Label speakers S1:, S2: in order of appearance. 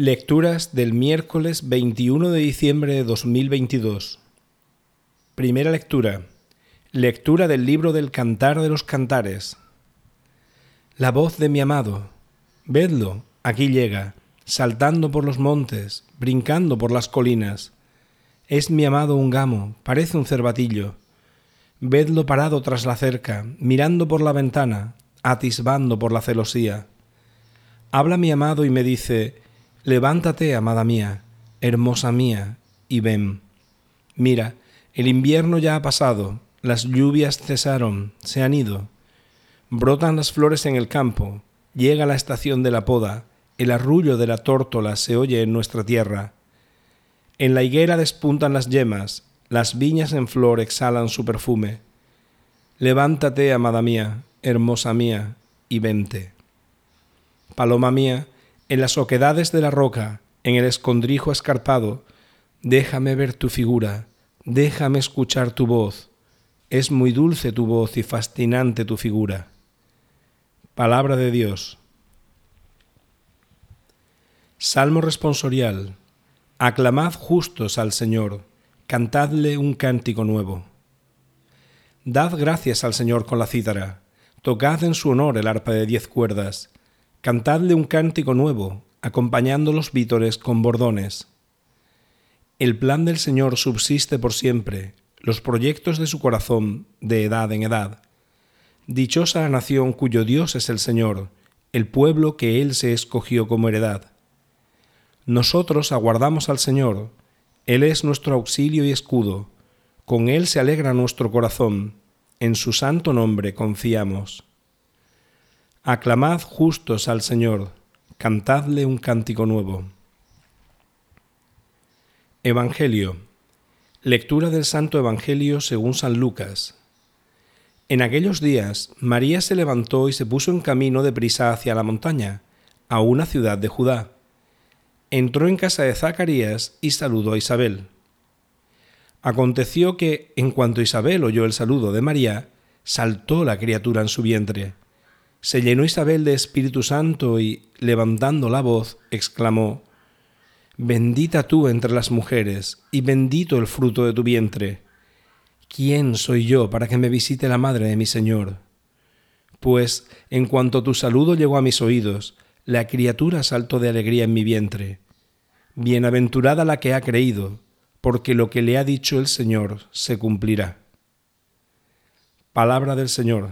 S1: Lecturas del miércoles 21 de diciembre de 2022. Primera lectura. Lectura del libro del Cantar de los Cantares. La voz de mi amado. Vedlo, aquí llega, saltando por los montes, brincando por las colinas. Es mi amado un gamo, parece un cervatillo. Vedlo parado tras la cerca, mirando por la ventana, atisbando por la celosía. Habla mi amado y me dice, Levántate, amada mía, hermosa mía, y ven. Mira, el invierno ya ha pasado, las lluvias cesaron, se han ido. Brotan las flores en el campo, llega la estación de la poda, el arrullo de la tórtola se oye en nuestra tierra. En la higuera despuntan las yemas, las viñas en flor exhalan su perfume. Levántate, amada mía, hermosa mía, y vente. Paloma mía, en las oquedades de la roca, en el escondrijo escarpado, déjame ver tu figura, déjame escuchar tu voz. Es muy dulce tu voz y fascinante tu figura. Palabra de Dios. Salmo responsorial. Aclamad justos al Señor, cantadle un cántico nuevo. Dad gracias al Señor con la cítara, tocad en su honor el arpa de diez cuerdas, Cantadle un cántico nuevo, acompañando los vítores con bordones. El plan del Señor subsiste por siempre, los proyectos de su corazón de edad en edad. Dichosa la nación cuyo Dios es el Señor, el pueblo que Él se escogió como heredad. Nosotros aguardamos al Señor, Él es nuestro auxilio y escudo, con Él se alegra nuestro corazón, en su santo nombre confiamos. Aclamad justos al Señor, cantadle un cántico nuevo. Evangelio. Lectura del Santo Evangelio según San Lucas. En aquellos días, María se levantó y se puso en camino de prisa hacia la montaña, a una ciudad de Judá. Entró en casa de Zacarías y saludó a Isabel. Aconteció que, en cuanto Isabel oyó el saludo de María, saltó la criatura en su vientre se llenó Isabel de Espíritu Santo y, levantando la voz, exclamó, Bendita tú entre las mujeres, y bendito el fruto de tu vientre. ¿Quién soy yo para que me visite la madre de mi Señor? Pues, en cuanto tu saludo llegó a mis oídos, la criatura saltó de alegría en mi vientre. Bienaventurada la que ha creído, porque lo que le ha dicho el Señor se cumplirá. Palabra del Señor.